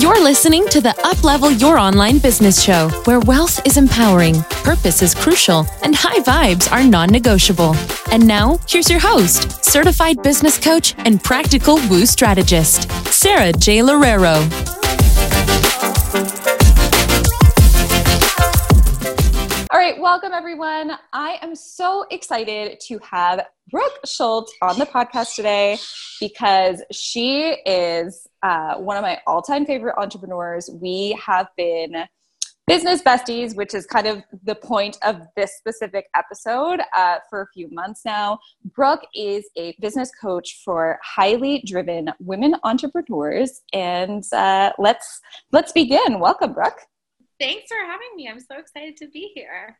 You're listening to the Uplevel Your Online Business Show, where wealth is empowering, purpose is crucial, and high vibes are non negotiable. And now, here's your host, certified business coach and practical woo strategist, Sara J. Loureiro. Welcome everyone. I am so excited to have Brooke Schultz on the podcast today because she is uh, one of my all time favorite entrepreneurs. We have been business besties, which is kind of the point of this specific episode uh, for a few months now. Brooke is a business coach for highly driven women entrepreneurs, and uh, let's let's begin. Welcome, Brooke. Thanks for having me. I'm so excited to be here.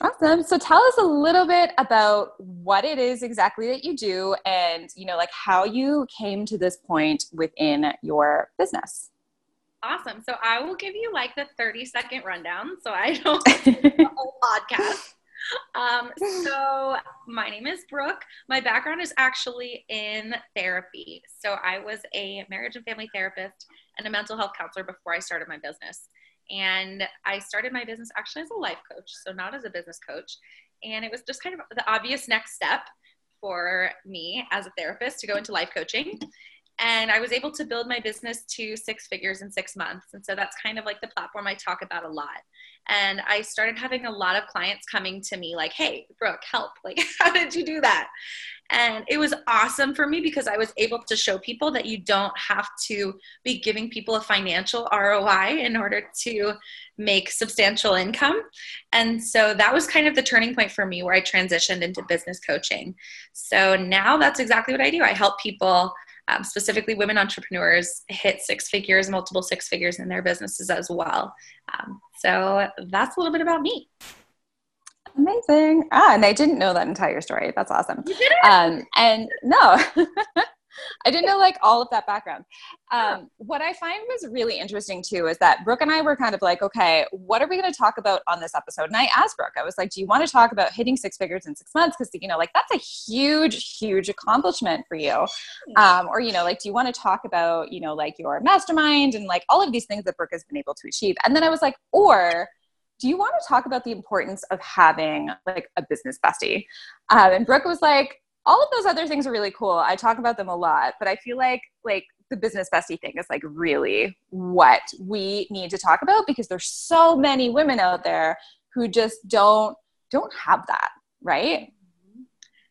Awesome. So tell us a little bit about what it is exactly that you do and, you know, like how you came to this point within your business. Awesome. So I will give you like the 30 second rundown so I don't the whole podcast. Um, so my name is Brooke. My background is actually in therapy. So I was a marriage and family therapist and a mental health counselor before I started my business. And I started my business actually as a life coach, so not as a business coach. And it was just kind of the obvious next step for me as a therapist to go into life coaching. And I was able to build my business to six figures in six months. And so that's kind of like the platform I talk about a lot. And I started having a lot of clients coming to me like, hey, Brooke, help. Like, how did you do that? And it was awesome for me because I was able to show people that you don't have to be giving people a financial ROI in order to make substantial income. And so that was kind of the turning point for me where I transitioned into business coaching. So now that's exactly what I do. I help people. Um, specifically women entrepreneurs hit six figures multiple six figures in their businesses as well um, so that's a little bit about me Amazing. Ah, and I didn't know that entire story. That's awesome. You did Um, and no, I didn't know like all of that background. Um, what I find was really interesting too is that Brooke and I were kind of like, okay, what are we going to talk about on this episode? And I asked Brooke, I was like, do you want to talk about hitting six figures in six months? Because, you know, like that's a huge, huge accomplishment for you. Um, or, you know, like, do you want to talk about, you know, like your mastermind and like all of these things that Brooke has been able to achieve? And then I was like, or, do you want to talk about the importance of having like a business bestie? Um, and Brooke was like, all of those other things are really cool. I talk about them a lot, but I feel like like the business bestie thing is like really what we need to talk about because there's so many women out there who just don't don't have that, right?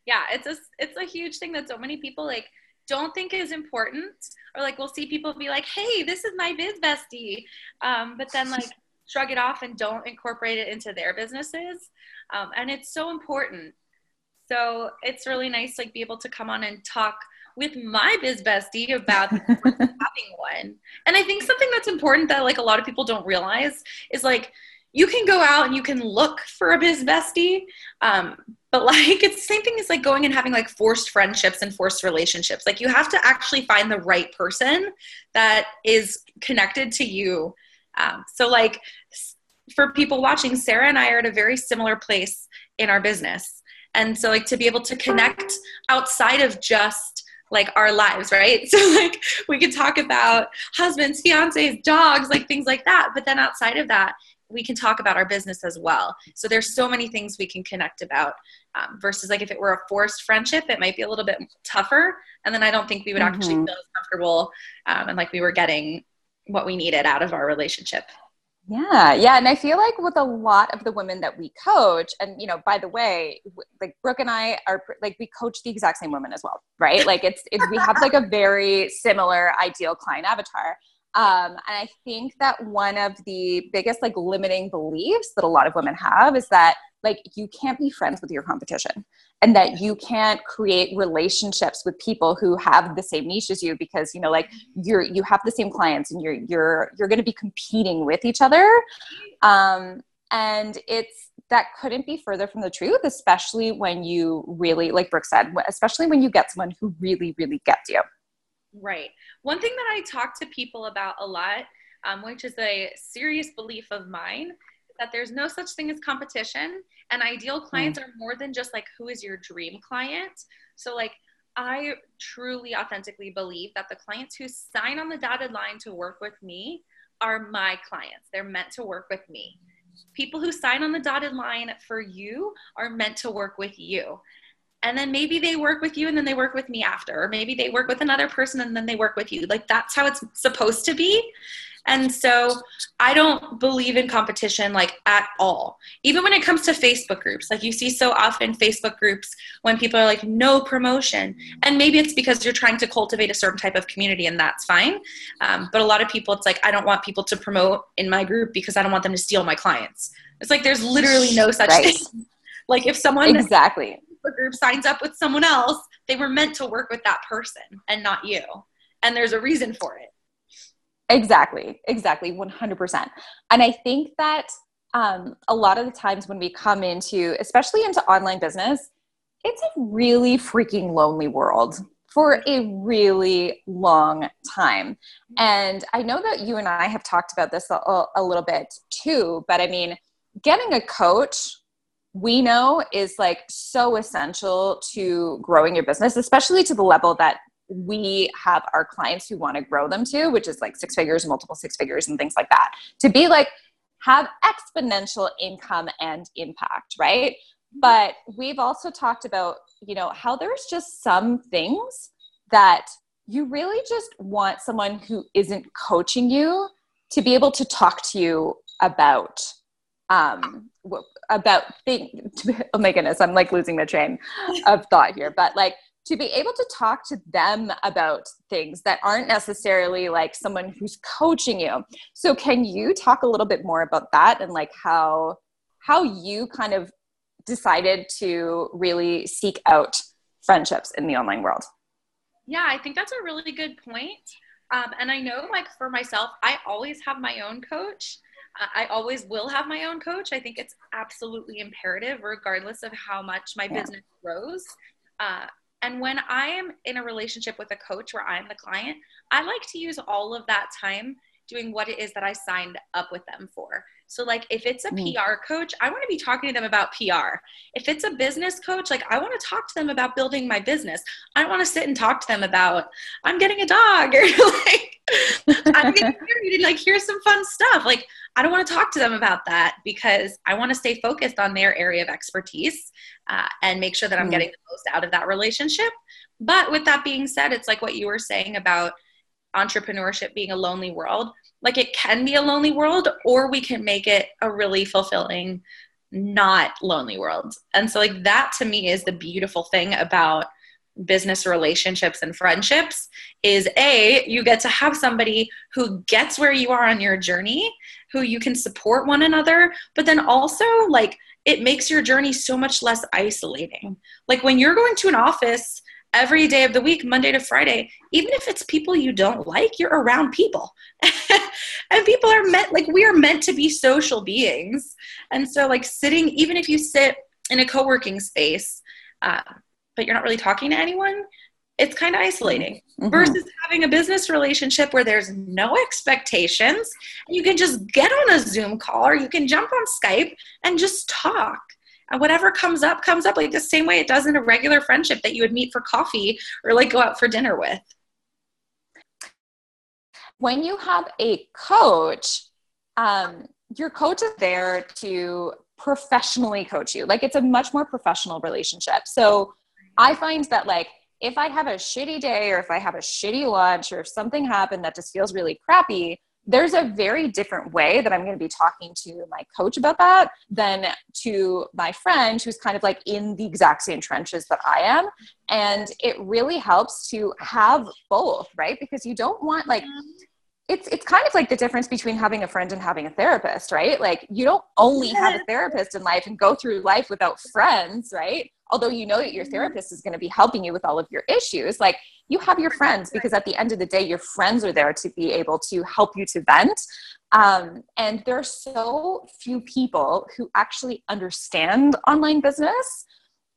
Yeah, it's a it's a huge thing that so many people like don't think is important or like we'll see people be like hey this is my biz bestie um, but then like shrug it off and don't incorporate it into their businesses. Um, and it's so important. So it's really nice like be able to come on and talk with my biz bestie about having one. And i think something that's important that like a lot of people don't realize is like you can go out and you can look for a biz bestie um, but like it's the same thing as like going and having like forced friendships and forced relationships. Like you have to actually find the right person that is connected to you um, so, like, for people watching, Sara and I are at a very similar place in our business. And so, like, to be able to connect outside of just like our lives, right? So, like, we could talk about husbands, fiancés, dogs, like things like that. But then outside of that, we can talk about our business as well. So there's so many things we can connect about. Um, versus like if it were a forced friendship, it might be a little bit tougher, and then I don't think we would actually Mhm. feel as comfortable um, and like we were getting what we needed out of our relationship. Yeah, yeah, and I feel like with a lot of the women that we coach, and you know, by the way, like Brooke and I are like we coach the exact same women as well, right? Like it's it, we have like a very similar ideal client avatar. Um, and I think that one of the biggest like limiting beliefs that a lot of women have is that like you can't be friends with your competition and that you can't create relationships with people who have the same niche as you because you know like you're you have the same clients and you're you're you're going to be competing with each other. Um, and it's that couldn't be further from the truth especially when you really like brooke said especially when you get someone who really really gets you. Right. One thing that I talk to people about a lot, um, which is a serious belief of mine, that there's no such thing as competition, and ideal hmm. clients are more than just like who is your dream client. So, like, I truly authentically believe that the clients who sign on the dotted line to work with me are my clients. They're meant to work with me. People who sign on the dotted line for you are meant to work with you. And then maybe they work with you and then they work with me after, or maybe they work with another person and then they work with you. Like that's how it's supposed to be. And so I don't believe in competition like at all. Even when it comes to Facebook groups, like you see so often Facebook groups when people are like, no promotion. And maybe it's because you're trying to cultivate a certain type of community and that's fine. Um, but a lot of people, it's like, I don't want people to promote in my group because I don't want them to steal my clients. It's like there's literally no such right. thing. Like if someone exactly group signs up with someone else, they were meant to work with that person and not you. And there's a reason for it. Exactly, exactly, 100%. And I think that um, a lot of the times when we come into, especially into online business, it's a really freaking lonely world for a really long time. And I know that you and I have talked about this a, a little bit too, but I mean, getting a coach we know is like so essential to growing your business, especially to the level that we have our clients who want to grow them to, which is like six figures, multiple six figures, and things like that. To be like, have exponential income and impact, right? But we've also talked about, you know, how there's just some things that you really just want someone who isn't coaching you to be able to talk to you about um about thing oh my goodness i'm like losing the train of thought here but like to be able to talk to them about things that aren't necessarily like someone who's coaching you. So can you talk a little bit more about that and like how how you kind of decided to really seek out friendships in the online world? Yeah, I think that's a really good point. Um, and I know, like for myself, I always have my own coach. I always will have my own coach. I think it's absolutely imperative, regardless of how much my yeah. business grows. Uh, and when I am in a relationship with a coach where I'm the client, I like to use all of that time doing what it is that I signed up with them for. So, like, if it's a. PR coach, I want to be talking to them about PR. If it's a business coach, like, I want to talk to them about building my business. I want to sit and talk to them about, I'm getting a dog, or like, I'm getting married, and like, here's some fun stuff. Like, I don't want to talk to them about that because I want to stay focused on their area of expertise uh, and make sure that I'm mm. getting the most out of that relationship. But with that being said, it's like what you were saying about entrepreneurship being a lonely world. Like it can be a lonely world, or we can make it a really fulfilling, not lonely world. And so, like, that to me is the beautiful thing about business relationships and friendships is a you get to have somebody who gets where you are on your journey who you can support one another but then also like it makes your journey so much less isolating like when you're going to an office every day of the week monday to friday even if it's people you don't like you're around people and people are meant like we are meant to be social beings and so like sitting even if you sit in a co-working space uh, but you're not really talking to anyone, it's kind of isolating mm-hmm. versus having a business relationship where there's no expectations. And You can just get on a Zoom call or you can jump on Skype and just talk. Whatever comes up, comes up like the same way it does in a regular friendship that you would meet for coffee or like go out for dinner with. When you have a coach, um, your coach is there to professionally coach you. Like it's a much more professional relationship. So I find that like if I have a shitty day or if I have a shitty lunch or if something happened that just feels really crappy, there's a very different way that I'm going to be talking to my coach about that than to my friend who's kind of like in the exact same trenches that I am. And it really helps to have both, right? Because you don't want like, it's it's kind of like the difference between having a friend and having a therapist, right? Like you don't only have a therapist in life and go through life without friends, right? Although you know that your mm-hmm. therapist is going to be helping you with all of your issues, like you have your friends because at the end of the day, your friends are there to be able to help you to vent. Um, and there are so few people who actually understand online business.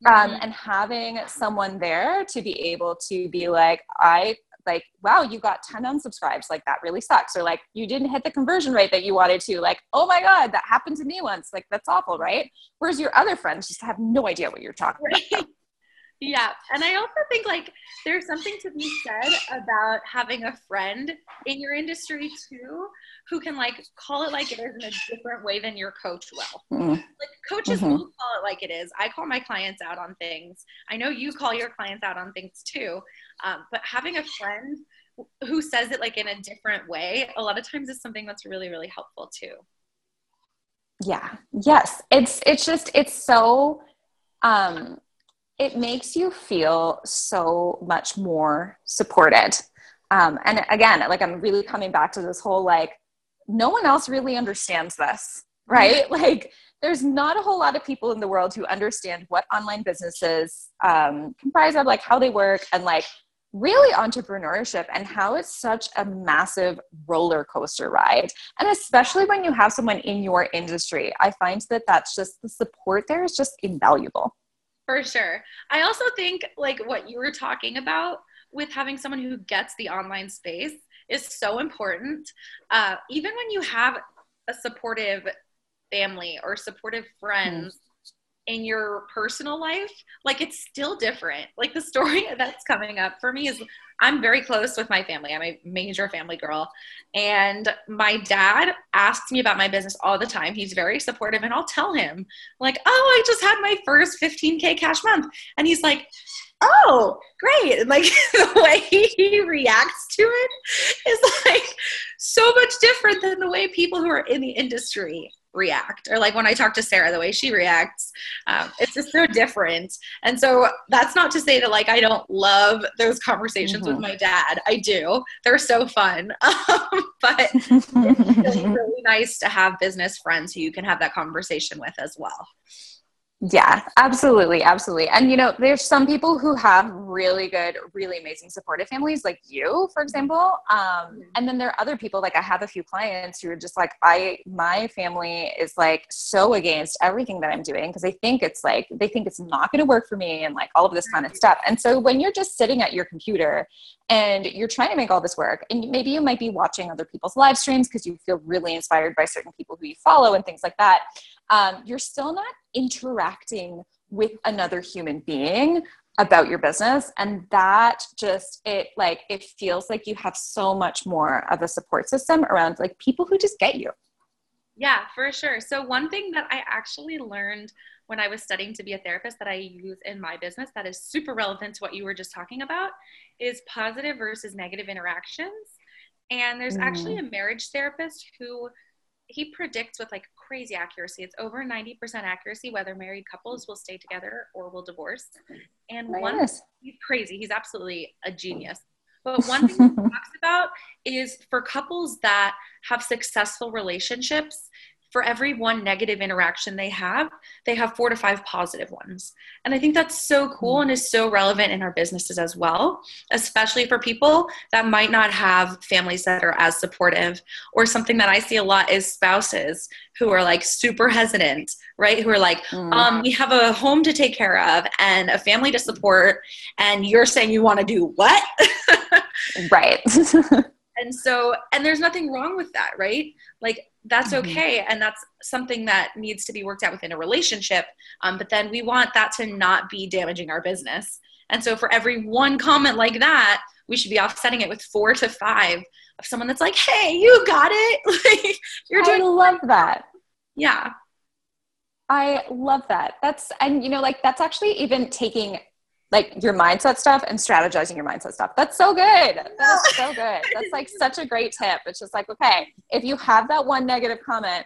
Um, mm-hmm. and having someone there to be able to be like, I like wow you got 10 unsubscribes like that really sucks or like you didn't hit the conversion rate that you wanted to like oh my god that happened to me once like that's awful right whereas your other friends just have no idea what you're talking about Yeah. And I also think like there's something to be said about having a friend in your industry too who can like call it like it is in a different way than your coach will. Mm. Like coaches mm-hmm. will call it like it is. I call my clients out on things. I know you call your clients out on things too. Um, but having a friend who says it like in a different way, a lot of times is something that's really, really helpful too. Yeah. Yes. It's it's just it's so um it makes you feel so much more supported. Um, and again, like I'm really coming back to this whole like, no one else really understands this, right? like, there's not a whole lot of people in the world who understand what online businesses um, comprise of, like how they work, and like really entrepreneurship and how it's such a massive roller coaster ride. And especially when you have someone in your industry, I find that that's just the support there is just invaluable. For sure. I also think like what you were talking about with having someone who gets the online space is so important. Uh, even when you have a supportive family or supportive friends mm. in your personal life, like it's still different. Like the story that's coming up for me is I'm very close with my family. I'm a major family girl. And my dad asks me about my business all the time. He's very supportive, and I'll tell him, like, oh, I just had my first 15K cash month. And he's like, oh, great. And like the way he reacts to it is like so much different than the way people who are in the industry react. Or like when i talk to sara the way she reacts um, it's just so different. And so that's not to say that like i don't love those conversations mm-hmm. with my dad. I do. They're so fun. Um, but it's really, really nice to have business friends who you can have that conversation with as well yeah, absolutely. Absolutely. And, you know, there's some people who have really good, really amazing supportive families, like you, for example. Um, mm-hmm. and then there are other people, like I have a few clients who are just like, I, my family is like so against everything that I'm doing because they think it's like, they think it's not going to work for me and like all of this kind of stuff. And so when you're just sitting at your computer and you're trying to make all this work, and maybe you might be watching other people's live streams because you feel really inspired by certain people who you follow and things like that um, you're still not interacting with another human being about your business. And that just it like it feels like you have so much more of a support system around like people who just get you. Yeah for sure. So one thing that i actually learned when i was studying to be a therapist that i use in my business that is super relevant to what you were just talking about is positive versus negative interactions. And there's mm. actually a marriage therapist who he predicts with like crazy accuracy. It's over 90% accuracy whether married couples will stay together or will divorce. And nice. one, he's crazy. He's absolutely a genius. But one thing he talks about is for couples that have successful relationships, for every one negative interaction they have, they have four to five positive ones. And I think that's so cool and is so relevant in our businesses as well, especially for people that might not have families that are as supportive. Or something that I see a lot is spouses who are like super hesitant, right? Who are like, mm. um, we have a home to take care of and a family to support, and you're saying you want to do what? right. and so, and there's nothing wrong with that, right? Like, that's mm-hmm. okay and that's something that needs to be worked out within a relationship um, but then we want that to not be damaging our business. And so for every one comment like that we should be offsetting it with four to five of someone that's like hey you got it. Like you're doing i love that. Yeah. I love that. That's and you know like that's actually even taking like your mindset stuff and strategizing your mindset stuff. That's so good. That's so good. That's like such a great tip. It's just like, okay, if you have that one negative comment,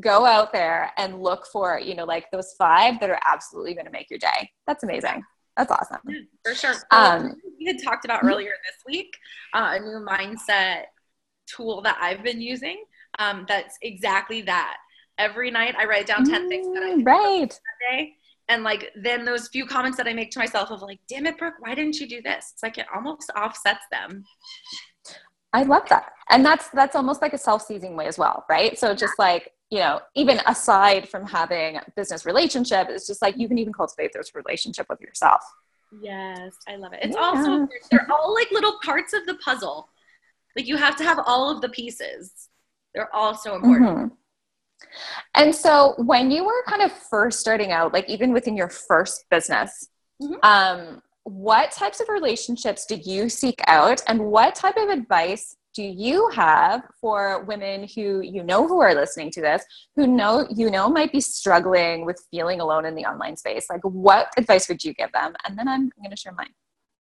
go out there and look for, you know, like those five that are absolutely going to make your day. That's amazing. That's awesome. For sure. Um, we had talked about earlier this week uh, a new mindset tool that I've been using. Um, that's exactly that. Every night I write down 10 things that I mm, right. that day and like then those few comments that I make to myself of like, damn it, Brooke, why didn't you do this? It's like it almost offsets them. I love that. And that's that's almost like a self-seizing way as well, right? So just like, you know, even aside from having business relationship, it's just like you can even cultivate this relationship with yourself. Yes, I love it. It's yeah. also they're all like little parts of the puzzle. Like you have to have all of the pieces. They're all so important. Mm-hmm. And so when you were kind of first starting out, like even within your first business, Mm-hmm. Um, what types of relationships did you seek out? And what type of advice do you have for women who you know who are listening to this who know you know might be struggling with feeling alone in the online space? Like what advice would you give them? And then i'm, I'm going to share mine.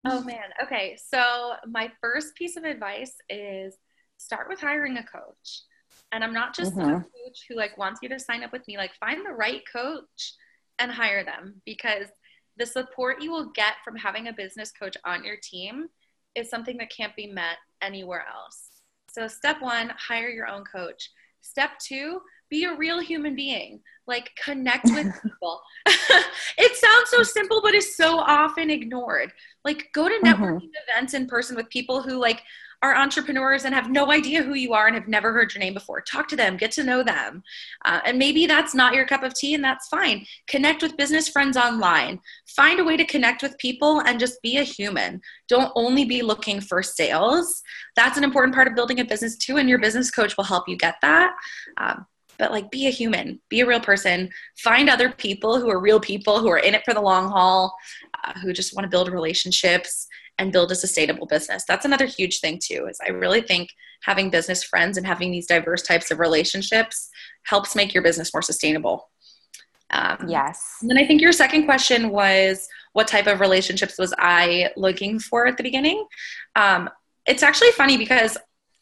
Oh man. Okay. So my first piece of advice is start with hiring a coach and i'm not just mm-hmm. a coach who like wants you to sign up with me like find the right coach and hire them because the support you will get from having a business coach on your team is something that can't be met anywhere else. So, step one, hire your own coach. Step two, be a real human being. Like, connect with people. it sounds so simple, but it's so often ignored. Like, go to mm-hmm. networking mm-hmm. events in person with people who, like, are entrepreneurs and have no idea who you are and have never heard your name before. Talk to them, get to know them. Uh, and maybe that's not your cup of tea, and that's fine. Connect with business friends online. Find a way to connect with people and just be a human. Don't only be looking for sales. That's an important part of building a business, too, and your business coach will help you get that. Um, but like be a human be a real person find other people who are real people who are in it for the long haul uh, who just want to build relationships and build a sustainable business. That's another huge thing too. Is I really think having business friends and having these diverse types of relationships helps make your business more sustainable. Um, yes. And then I think your second question was what type of relationships was I looking for at the beginning? Um, it's actually funny because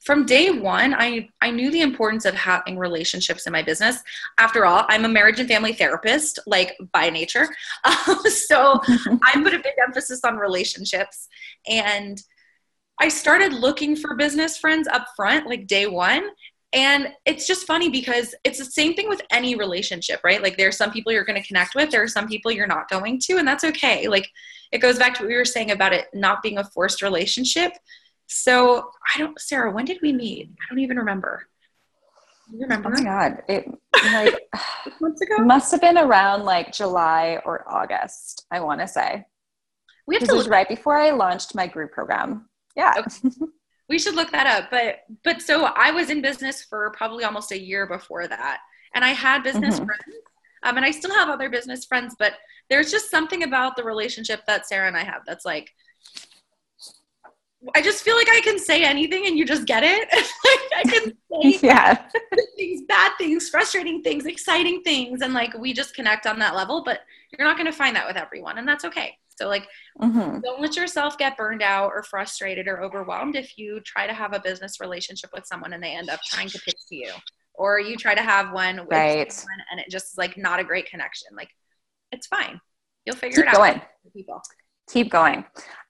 from day one, I, I knew the importance of having relationships in my business. After all, I'm a marriage and family therapist, like by nature. Um, so I put a big emphasis on relationships. And I started looking for business friends up front, like day one. And it's just funny because it's the same thing with any relationship, right? Like there are some people you're going to connect with, there are some people you're not going to, and that's okay. Like it goes back to what we were saying about it not being a forced relationship so I don't, Sara, when did we meet? I don't even remember. You remember? Oh my god! It like months ago must have been around like July or August. I want to say. We have to look- was right before I launched my group program. Yeah. Okay. we should look that up. But but so I was in business for probably almost a year before that, and I had business mm-hmm. friends, um, and I still have other business friends. But there's just something about the relationship that Sara and I have that's like I just feel like I can say anything and you just get it. like I can say yeah. things, bad things, frustrating things, exciting things, and like we just connect on that level. But you're not going to find that with everyone, and that's okay. So like, mm-hmm. don't let yourself get burned out or frustrated or overwhelmed if you try to have a business relationship with someone and they end up trying to pitch to you, or you try to have one with right. someone and it just is like not a great connection. Like, it's fine. You'll figure Keep it out. Going. People. Keep going.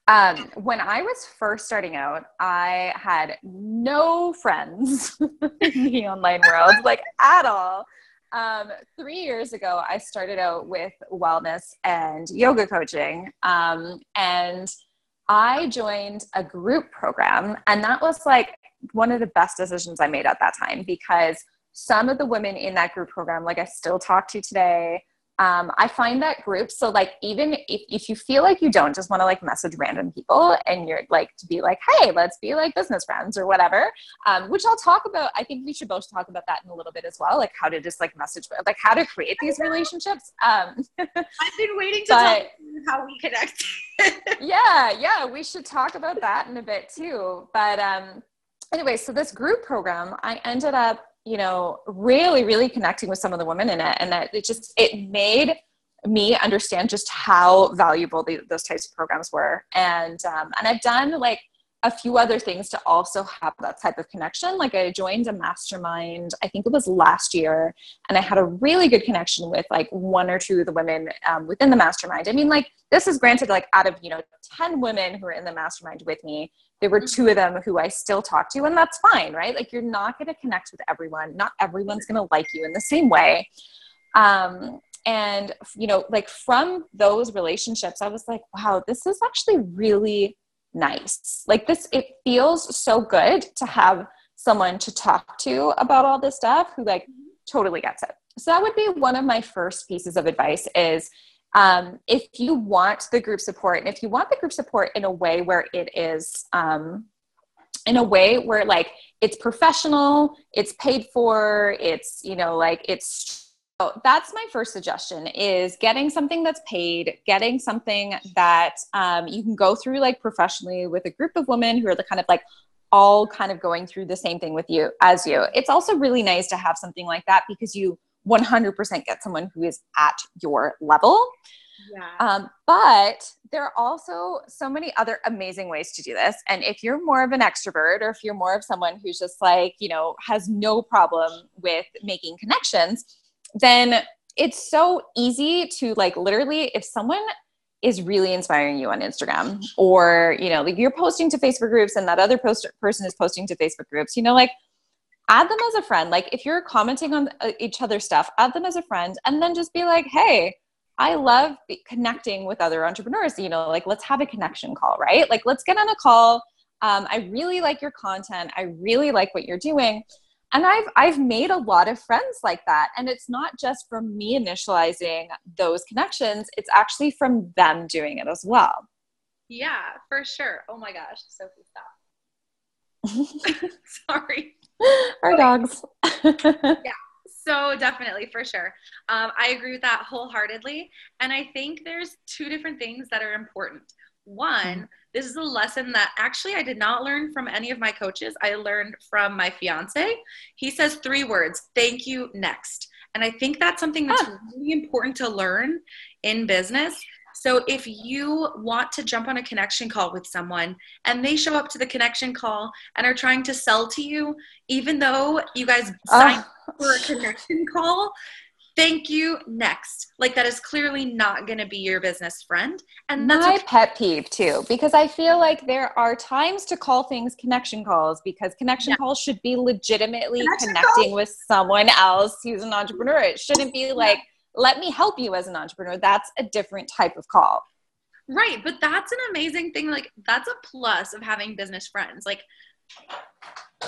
Um, when I was first starting out, I had no friends in the online world, like at all. Um, three years ago, I started out with wellness and yoga coaching. Um, and I joined a group program, and that was like one of the best decisions I made at that time because some of the women in that group program, like I still talk to today, um, I find that groups, so like even if, if you feel like you don't just want to like message random people and you're like to be like, hey, let's be like business friends or whatever, um, which I'll talk about. I think we should both talk about that in a little bit as well, like how to just like message, like how to create these relationships. Um, I've been waiting to but, tell you how we connect. yeah, yeah, we should talk about that in a bit too. But um, anyway, so this group program, I ended up you know, really, really connecting with some of the women in it. And that it just, it made me understand just how valuable the, those types of programs were. And, um, and I've done like a few other things to also have that type of connection. Like I joined a mastermind, I think it was last year, and I had a really good connection with like one or two of the women um, within the mastermind. I mean, like this is granted, like out of, you know, 10 women who are in the mastermind with me, there were two of them who I still talk to, and that's fine, right? Like you're not going to connect with everyone. Not everyone's going to like you in the same way. Um, and you know, like from those relationships, I was like, wow, this is actually really nice. Like this, it feels so good to have someone to talk to about all this stuff who like totally gets it. So that would be one of my first pieces of advice is um, if you want the group support and if you want the group support in a way where it is um, in a way where like it's professional it's paid for it's you know like it's So that's my first suggestion is getting something that's paid, getting something that um, you can go through like professionally with a group of women who are the kind of like all kind of going through the same thing with you as you. It's also really nice to have something like that because you 100% get someone who is at your level. Yeah. Um, but there are also so many other amazing ways to do this. And if you're more of an extrovert or if you're more of someone who's just like, you know, has no problem with making connections, then it's so easy to like literally, if someone is really inspiring you on Instagram or, you know, like you're posting to Facebook groups and that other post- person is posting to Facebook groups, you know, like add them as a friend. Like if you're commenting on uh, each other's stuff, add them as a friend and then just be like, hey, I love connecting with other entrepreneurs. You know, like let's have a connection call, right? Like let's get on a call. Um, I really like your content. I really like what you're doing. And I've I've made a lot of friends like that. And it's not just from me initializing those connections, it's actually from them doing it as well. Yeah, for sure. Oh my gosh, Sophie, stop. Sorry. Our dogs. yeah so definitely for sure um, i agree with that wholeheartedly and i think there's two different things that are important one mm-hmm. This is a lesson that actually i did not learn from any of my coaches i learned from my fiance he says three words thank you next and i think that's something that's ah. really important to learn in business so if you want to jump on a connection call with someone and they show up to the connection call and are trying to sell to you, even though you guys signed uh. for a connection call, thank you next like that is clearly not going to be your business friend and that's my pet peeve too because i feel like there are times to call things connection calls because connection yeah. calls should be legitimately connection connecting calls. with someone else who's an entrepreneur it shouldn't be like let me help you as an entrepreneur. That's a different type of call. Right. But that's an amazing thing. Like, that's a plus of having business friends. Like,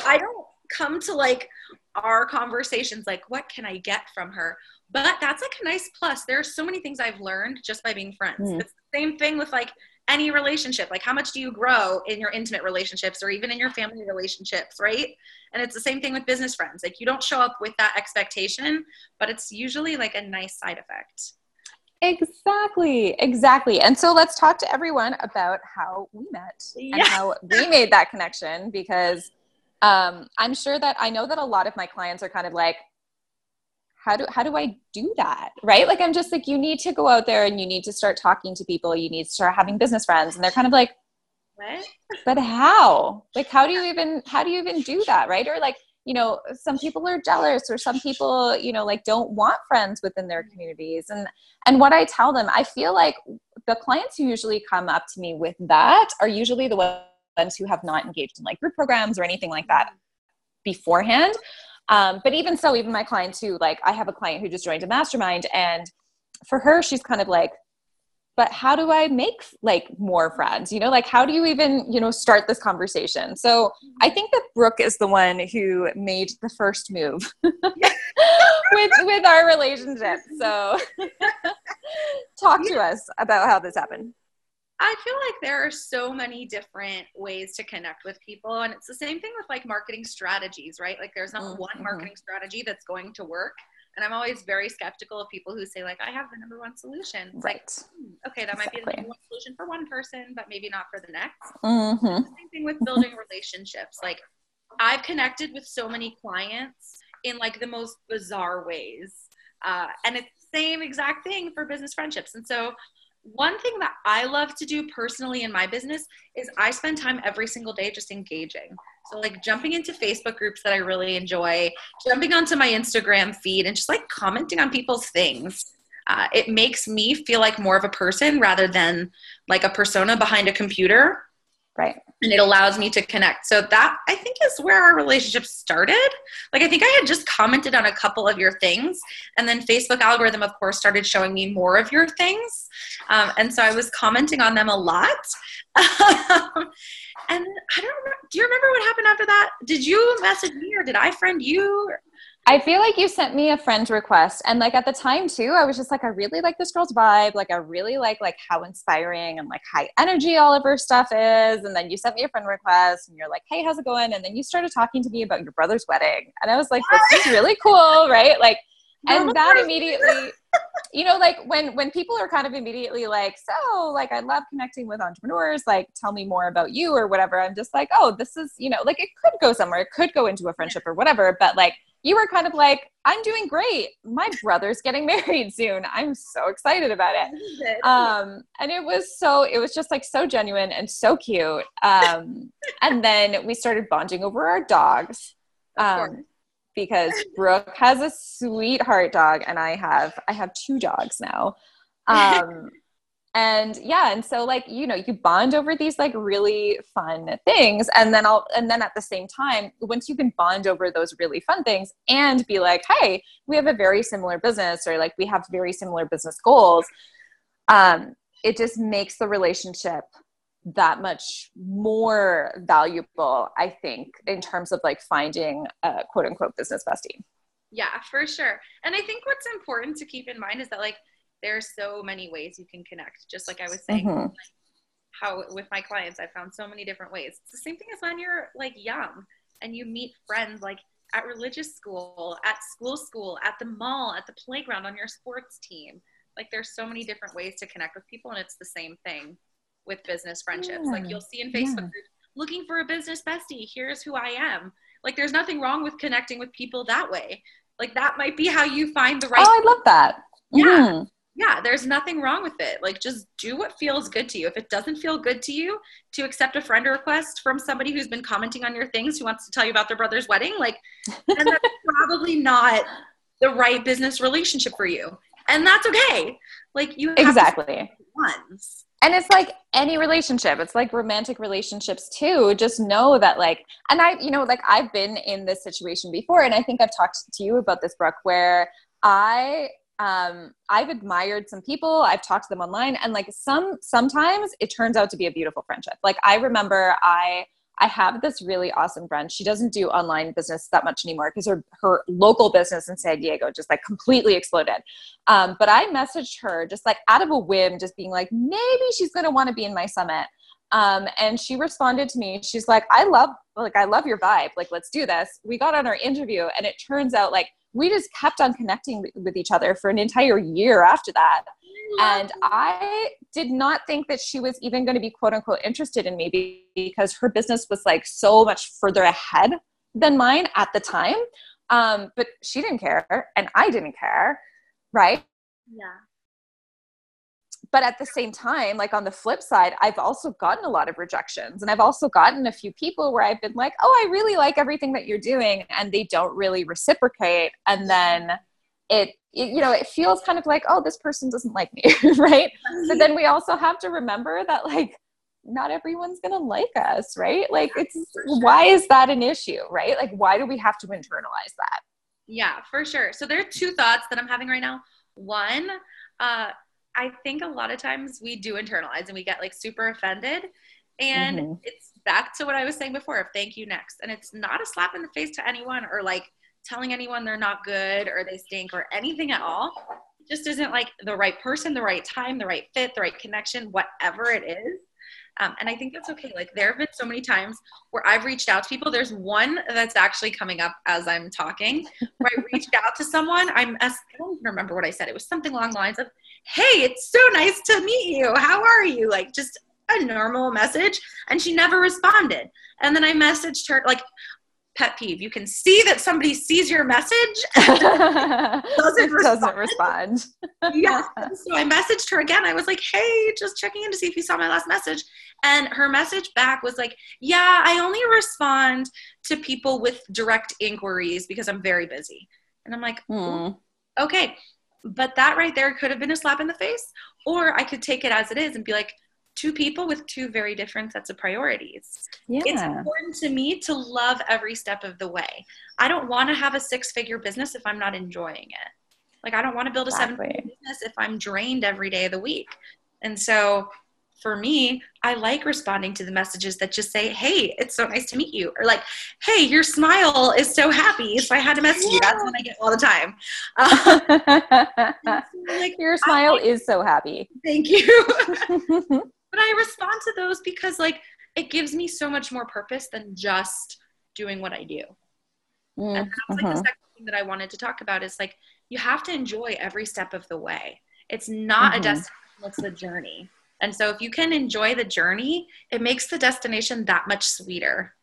I don't come to like our conversations like, what can I get from her? But that's like a nice plus. There are so many things I've learned just by being friends. Mm. It's the same thing with like any relationship. Like, how much do you grow in your intimate relationships or even in your family relationships, right? And it's the same thing with business friends. Like, you don't show up with that expectation, but it's usually like a nice side effect. Exactly, exactly. And so let's talk to everyone about how we met yeah. and how we made that connection because um, I'm sure that I know that a lot of my clients are kind of like, how do how do I do that? Right? Like I'm just like you need to go out there and you need to start talking to people. You need to start having business friends, and they're kind of like, what? But how? Like how do you even how do you even do that? Right? Or like you know some people are jealous or some people you know like don't want friends within their communities and and what i tell them i feel like the clients who usually come up to me with that are usually the ones who have not engaged in like group programs or anything like that beforehand um, but even so, even my clients who like, I have a client who just joined a mastermind, and for her, she's kind of like, but how do I make like more friends? You know, like how do you even, you know, start this conversation? So I think that Brooke is the one who made the first move with with our relationship. So talk to us about how this happened. I feel like there are so many different ways to connect with people. And it's the same thing with like marketing strategies, right? Like there's not mm-hmm. one marketing strategy that's going to work. And I'm always very skeptical of people who say, like, I have the number one solution. It's right. Like, hmm, okay, that exactly. might be the number one solution for one person, but maybe not for the next. Mm-hmm. The same thing with building relationships. Like, I've connected with so many clients in like the most bizarre ways. Uh, and it's the same exact thing for business friendships. And so one thing that I love to do personally in my business is I spend time every single day just engaging. So, like jumping into Facebook groups that I really enjoy, jumping onto my Instagram feed, and just like commenting on people's things. Uh, it makes me feel like more of a person rather than like a persona behind a computer. Right. And it allows me to connect. So that I think is where our relationship started. Like I think I had just commented on a couple of your things, and then Facebook algorithm, of course, started showing me more of your things, um, and so I was commenting on them a lot. and I don't. Do you remember what happened after that? Did you message me or did I friend you? I feel like you sent me a friend request and like at the time too, I was just like, I really like this girl's vibe. Like I really like like how inspiring and like high energy all of her stuff is. And then you sent me a friend request and you're like, hey, how's it going? And then you started talking to me about your brother's wedding. And I was like, this is really cool, right? Like and that immediately you know like when when people are kind of immediately like so like i love connecting with entrepreneurs like tell me more about you or whatever i'm just like oh this is you know like it could go somewhere it could go into a friendship or whatever but like you were kind of like i'm doing great. My brother's getting married soon. I'm so excited about it. Um and it was so it was just like so genuine and so cute. Um and then we started bonding over our dogs um because Brooke has a sweetheart dog and I have I have two dogs now. Um and yeah, and so like, you know, you bond over these like really fun things and then I'll and then at the same time, once you can bond over those really fun things and be like, "Hey, we have a very similar business or like we have very similar business goals." Um it just makes the relationship that much more valuable, I think, in terms of like finding a quote unquote business bestie. Yeah, for sure. And I think what's important to keep in mind is that like there's so many ways you can connect. Just like I was saying, mm-hmm. like, how with my clients, I found so many different ways. It's the same thing as when you're like young and you meet friends like at religious school, at school school, at the mall, at the playground, on your sports team. Like there's so many different ways to connect with people and it's the same thing with business friendships. Yeah. Like you'll see in Facebook yeah. groups, looking for a business bestie, here's who I am. Like there's nothing wrong with connecting with people that way. Like that might be how you find the right Oh, I love that. Yeah. Mm-hmm. Yeah, there's nothing wrong with it. Like just do what feels good to you. If it doesn't feel good to you to accept a friend request from somebody who's been commenting on your things who wants to tell you about their brother's wedding, like then that's probably not the right business relationship for you. And that's okay. Like you Exactly. Ones and it's like any relationship it's like romantic relationships too just know that like and i you know like i've been in this situation before and i think i've talked to you about this brooke where i um i've admired some people i've talked to them online and like some sometimes it turns out to be a beautiful friendship like i remember i I have this really awesome friend. She doesn't do online business that much anymore because her, her local business in San Diego just like completely exploded. Um, but I messaged her just like out of a whim, just being like, maybe she's to want to be in my summit. Um, and she responded to me. She's like, I love, like, I love your vibe. Like, let's do this. We got on our interview and it turns out like we just kept on connecting with each other for an entire year after that and I did not think that she was even going to be quote unquote interested in me because her business was like so much further ahead than mine at the time. Um, but she didn't care and I didn't care. Right. Yeah. But at the same time, like on the flip side, I've also gotten a lot of rejections and I've also gotten a few people where I've been like, oh, I really like everything that you're doing. And they don't really reciprocate. And then it it, you know it feels kind of like oh this person doesn't like me right but then we also have to remember that like not everyone's gonna like us right like it's sure. why is that an issue right like why do we have to internalize that yeah for sure so there are two thoughts that i'm having right now one uh i think a lot of times we do internalize and we get like super offended and mm-hmm. it's back to what i was saying before of thank you next and it's not a slap in the face to anyone or like telling anyone they're not good or they stink or anything at all. It just isn't like the right person, the right time, the right fit, the right connection, whatever it is. Um, and I think that's okay. Like there have been so many times where I've reached out to people. There's one that's actually coming up as I'm talking, where I reached out to someone. I'm I don't even remember what I said. It was something along the lines of, "Hey, it's so nice to meet you. How are you?" Like just a normal message, and she never responded. And then I messaged her like pet peeve. You can see that somebody sees your message doesn't, respond. doesn't respond. yeah. So I messaged her again. I was like, hey, just checking in to see if you saw my last message. And her message back was like, yeah, I only respond to people with direct inquiries because I'm very busy. And I'm like, hmm. okay. But that right there could have been a slap in the face. Or I could take it as it is and be like, two people with two very different sets of priorities. Yeah. It's important to me to love every step of the way. I don't want to have a six figure business if I'm not enjoying it. Like, I don't want to build a exactly. seven figure business if I'm drained every day of the week. And so, for me, I like responding to the messages that just say, Hey, it's so nice to meet you. Or like, Hey, your smile is so happy. So I had to message yeah. you. That's what I get all the time. Uh, like, your smile I, is so happy. Thank you. but I respond to those because like it gives me so much more purpose than just doing what I do. Mm, and that's like uh-huh. the second thing that I wanted to talk about is like you have to enjoy every step of the way. It's not mm-hmm. a destination, it's the journey. And so if you can enjoy the journey, it makes the destination that much sweeter.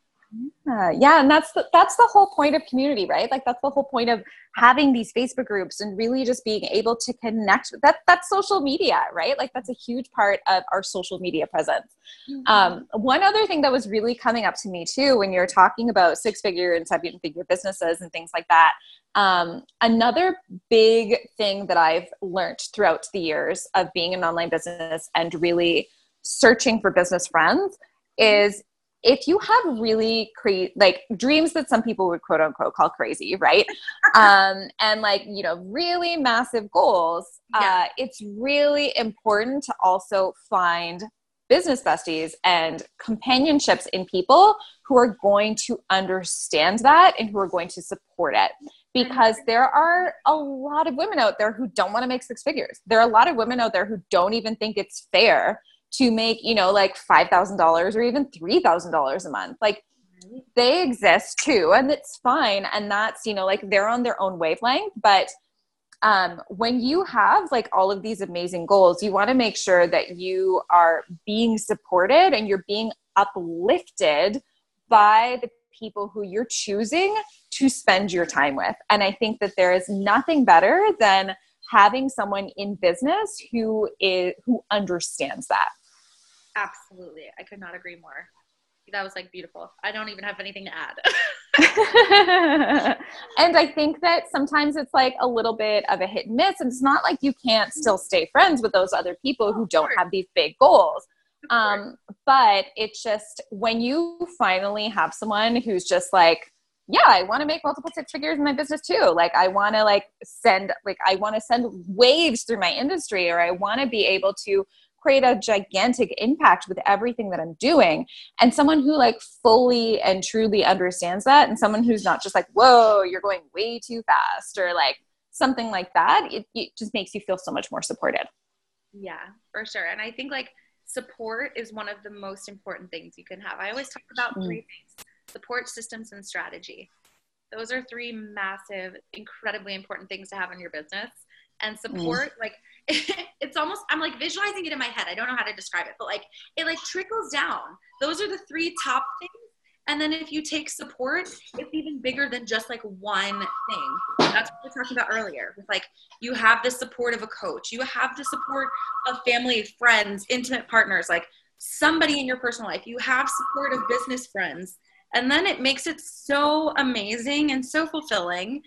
Yeah, yeah, and that's the, that's the whole point of community, right? Like that's the whole point of having these Facebook groups and really just being able to connect. That that's social media, right? Like that's a huge part of our social media presence. Mm-hmm. Um, one other thing that was really coming up to me too, when you're talking about six figure and seven figure businesses and things like that. Um, another big thing that I've learned throughout the years of being an online business and really searching for business friends is if you have really crazy like dreams that some people would quote unquote call crazy right? Um and like you know really massive goals yeah. uh it's really important to also find business besties and companionships in people who are going to understand that and who are going to support it. Because there are a lot of women out there who don't want to make six figures. There are a lot of women out there who don't even think it's fair to make you know like $5000 or even $3000 a month. Like they exist too and it's fine and that's you know like they're on their own wavelength but um, when you have like all of these amazing goals you want to make sure that you are being supported and you're being uplifted by the people who you're choosing to spend your time with. And i think that there is nothing better than having someone in business who is who understands that Absolutely. I could not agree more. That was like beautiful. I don't even have anything to add. and I think that sometimes it's like a little bit of a hit and miss. And it's not like you can't still stay friends with those other people who don't have these big goals. Um, but it's just when you finally have someone who's just like, yeah, I want to make multiple six figures in my business too. Like I want to like send like I want to send waves through my industry or I want to be able to create a gigantic impact with everything that I'm doing. And someone who like fully and truly understands that, and someone who's not just like, whoa, you're going way too fast, or like something like that, it, it just makes you feel so much more supported. Yeah, for sure. And I think like support is one of the most important things you can have. I always talk about mm. three things support systems and strategy. Those are three massive, incredibly important things to have in your business. And mm. support, mm. like it's almost i'm like visualizing it in my head i don't know how to describe it but like it like trickles down those are the three top things and then if you take support it's even bigger than just like one thing that's what we were talking about earlier with like you have the support of a coach you have the support of family friends intimate partners like somebody in your personal life you have support of business friends and then it makes it so amazing and so fulfilling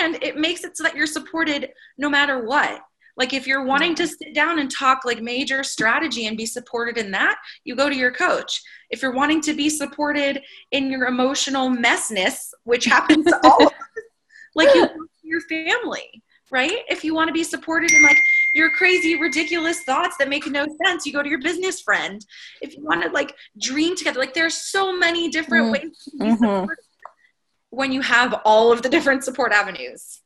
and it makes it so that you're supported no matter what like if you're wanting to sit down and talk like major strategy and be supported in that, you go to your coach. If you're wanting to be supported in your emotional messness, which happens all of us, like you go to your family, right? If you want to be supported in like your crazy, ridiculous thoughts that make no sense, you go to your business friend. If you want to like dream together, like there are so many different mm-hmm. ways to be mm-hmm. when you have all of the different support avenues.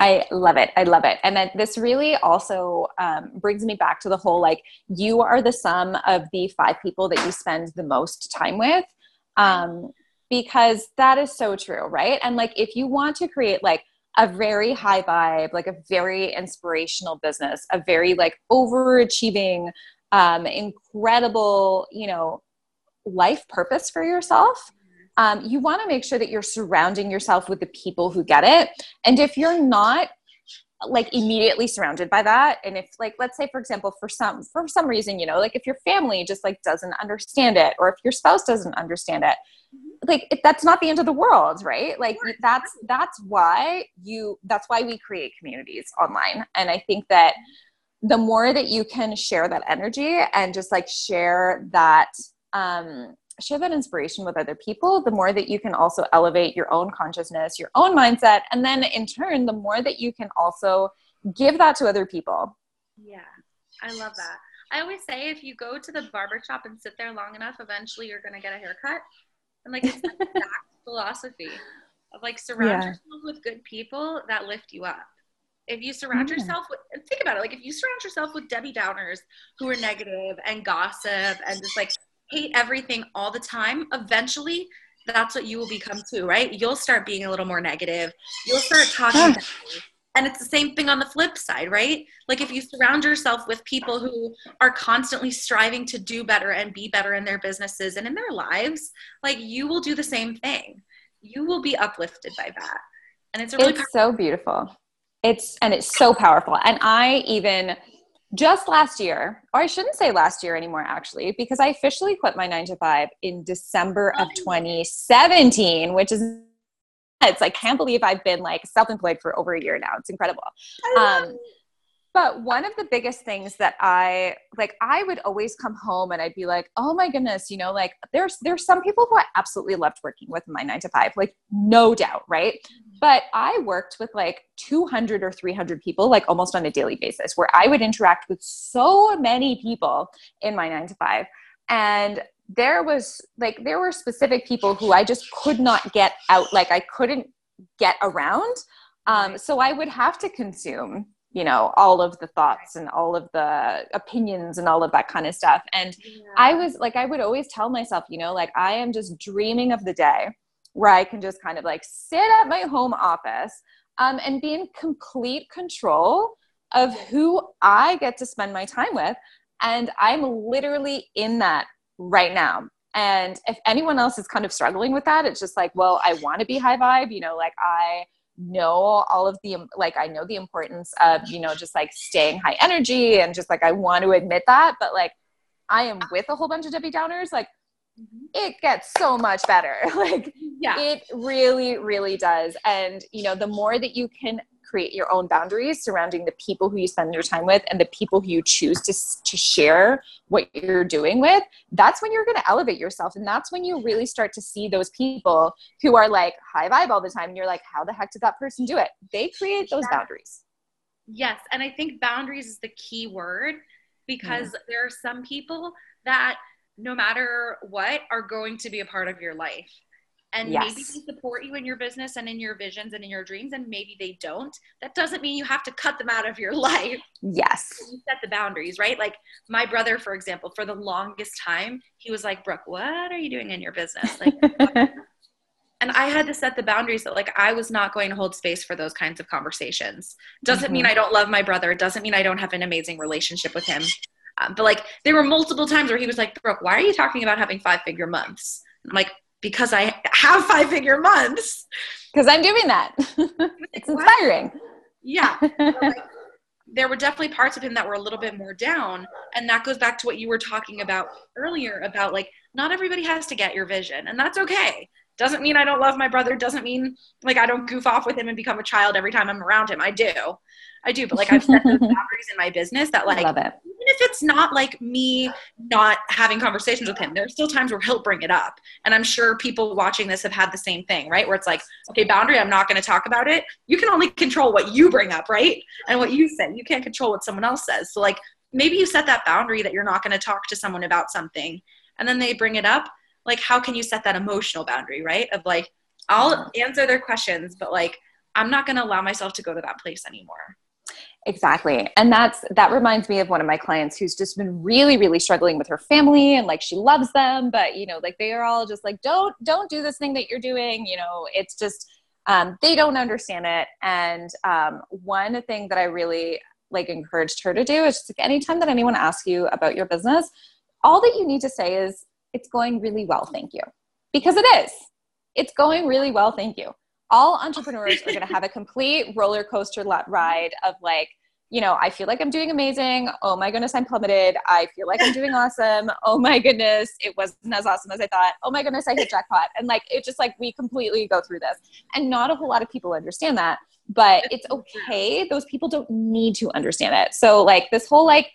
I love it. I love it. And then this really also um, brings me back to the whole like, you are the sum of the five people that you spend the most time with. Um, because that is so true, right? And like, if you want to create like a very high vibe, like a very inspirational business, a very like overachieving, um, incredible, you know, life purpose for yourself, um, you want to make sure that you're surrounding yourself with the people who get it. And if you're not like immediately surrounded by that. And if like let's say for example for some for some reason you know like if your family just like doesn't understand it or if your spouse doesn't understand it like it, that's not the end of the world right? Like that's that's why you that's why we create communities online. And i think that the more that you can share that energy and just like share that um share that inspiration with other people, the more that you can also elevate your own consciousness, your own mindset. And then in turn, the more that you can also give that to other people. Yeah, I love that. I always say if you go to the barber shop and sit there long enough, eventually you're going to get a haircut. And like it's the exact philosophy of like surround yeah. yourself with good people that lift you up. If you surround yourself with, think about it, like if you surround yourself with Debbie Downers who are negative and gossip and just like hate everything all the time, eventually that's what you will become too, right? You'll start being a little more negative. You'll start talking and it's the same thing on the flip side, right? Like if you surround yourself with people who are constantly striving to do better and be better in their businesses and in their lives, like you will do the same thing. You will be uplifted by that. And it's really It's so beautiful. It's and it's so powerful. And I even just last year, or I shouldn't say last year anymore actually, because I officially quit my 9 to 5 in December of 2017, which is it's like can't believe I've been like self-employed for over a year now. It's incredible. Um, but one of the biggest things that I like, I would always come home and I'd be like, oh my goodness, you know, like there's there's some people who I absolutely loved working with in my nine to five, like no doubt, right? But I worked with like 200 or 300 people, like almost on a daily basis, where I would interact with so many people in my nine to five. And there was like there were specific people who I just could not get out like I couldn't get around um, so I would have to consume you know all of the thoughts and all of the opinions and all of that kind of stuff and yeah. I was like I would always tell myself you know like I am just dreaming of the day where I can just kind of like sit at my home office um, and be in complete control of who I get to spend my time with and I'm literally in that right now. And if anyone else is kind of struggling with that, it's just like, well, I want to be high vibe, you know, like I know all of the like I know the importance of, you know, just like staying high energy and just like I want to admit that, but like I am with a whole bunch of Debbie Downers, like mm-hmm. it gets so much better. like yeah. it really, really does. And you know, the more that you can create your own boundaries surrounding the people who you spend your time with and the people who you choose to, to share what you're doing with, that's when you're going to elevate yourself. And that's when you really start to see those people who are like high vibe all the time. And you're like, how the heck did that person do it? They create those boundaries. Yes. And I think boundaries is the key word because mm. there are some people that no matter what are going to be a part of your life. And yes. maybe they support you in your business and in your visions and in your dreams and maybe they don't. That doesn't mean you have to cut them out of your life. Yes. You set the boundaries right? Like my brother for example for the longest time he was like brooke what are you doing in your business? Like and i had to set the boundaries that like i was not going to hold space for those kinds of conversations. Doesn't mm-hmm. mean i don't love my brother. It doesn't mean i don't have an amazing relationship with him um, but like there were multiple times where he was like brooke why are you talking about having five figure months I'm like because I have five figure months. Because I'm doing that. it's inspiring. Yeah. like, there were definitely parts of him that were a little bit more down. And that goes back to what you were talking about earlier about like, not everybody has to get your vision, and that's okay. Doesn't mean I don't love my brother, doesn't mean like I don't goof off with him and become a child every time I'm around him. I do. I do, but like I've set those boundaries in my business that like even if it's not like me not having conversations with him, there's still times where he'll bring it up. And I'm sure people watching this have had the same thing, right? Where it's like, okay, boundary, I'm not going to talk about it. You can only control what you bring up, right? And what you say. You can't control what someone else says. So like maybe you set that boundary that you're not going to talk to someone about something and then they bring it up. Like how can you set that emotional boundary, right? Of like I'll answer their questions, but like I'm not going to allow myself to go to that place anymore. Exactly. And that's that reminds me of one of my clients who's just been really really struggling with her family and like she loves them but you know like they are all just like don't don't do this thing that you're doing, you know, it's just um, they don't understand it and um, one thing that I really like encouraged her to do is just like anytime that anyone asks you about your business, all that you need to say is it's going really well, thank you. Because it is. It's going really well, thank you. All entrepreneurs are going to have a complete roller coaster ride of like you know i feel like i'm doing amazing. Oh my goodness i'm plummeted. I feel like i'm doing awesome. Oh my goodness it wasn't as awesome as i thought. Oh my goodness i hit jackpot. And like it just like we completely go through this. And not a whole lot of people understand that but it's okay. Those people don't need to understand it. So like this whole like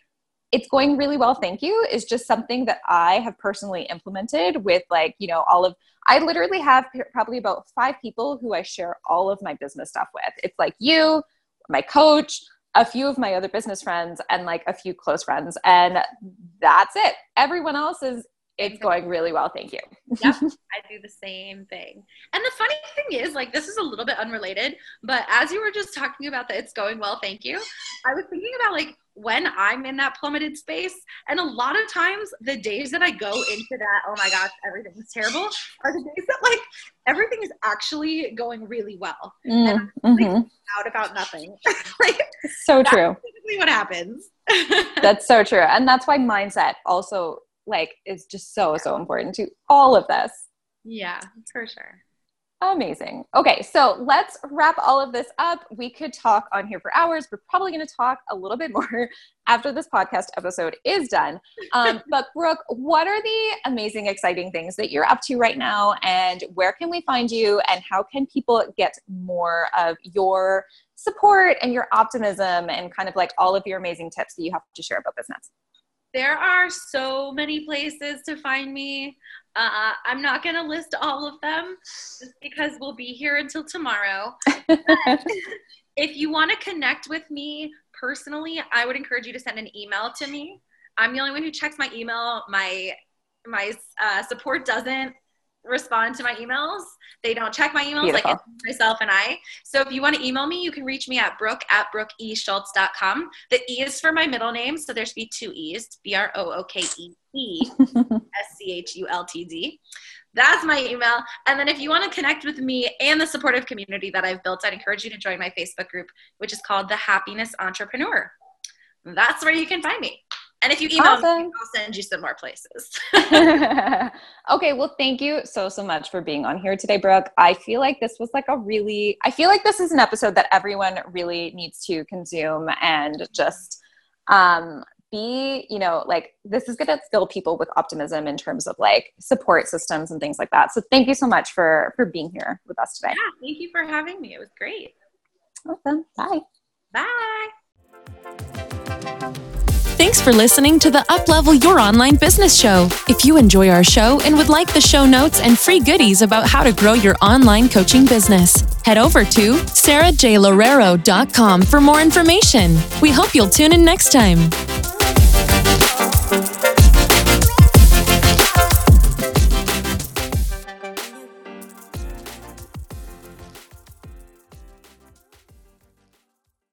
it's going really well thank you. Is just something that i have personally implemented with like you know all of i literally have probably about five people who i share all of my business stuff with. It's like you my coach a few of my other business friends and like a few close friends and that's it. Everyone else is It's going really well, thank you. Yep, I do the same thing. And the funny thing is, like, this is a little bit unrelated, but as you were just talking about that it's going well, thank you, I was thinking about like when I'm in that plummeted space. And a lot of times, the days that I go into that, oh my gosh, everything is terrible, are the days that like everything is actually going really well. Mm, and I'm mm-hmm. out about nothing. like, so true. Typically, what happens. that's so true. And that's why mindset also like is just so so important to all of this. Yeah for sure. Amazing. Okay so let's wrap all of this up. We could talk on here for hours. We're probably going to talk a little bit more after this podcast episode is done. Um, but brooke what are the amazing exciting things that you're up to right now? And where can we find you? And how can people get more of your support and your optimism and kind of like all of your amazing tips that you have to share about business there are so many places to find me. Uh, I'm not going to list all of them just because we'll be here until tomorrow. if you want to connect with me personally, I would encourage you to send an email to me. I'm the only one who checks my email. My my uh, support doesn't respond to my emails. They don't check my emails Beautiful. like myself and I. So if you want to email me, you can reach me at brooke at brookeeschultz.com. The E is for my middle name, so there should be two E's, B-R-O-O-K-E-E S-C-H-U-L-T-Z. That's my email. And then if you want to connect with me and the supportive community that I've built, I'd encourage you to join my Facebook group, which is called The Happiness Entrepreneur. That's where you can find me. And if you email awesome. me, I'll send you some more places. okay, well, thank you so, so much for being on here today, Brooke. I feel like this was like a really, I feel like this is an episode that everyone really needs to consume and just um, be, you know, like this is going to fill people with optimism in terms of like support systems and things like that. So thank you so much for for being here with us today. Yeah, thank you for having me. It was great. Awesome. Bye. Bye. Thanks for listening to the Uplevel Your Online Business Show. If you enjoy our show and would like the show notes and free goodies about how to grow your online coaching business, head over to sarajloureiro.com for more information. We hope you'll tune in next time.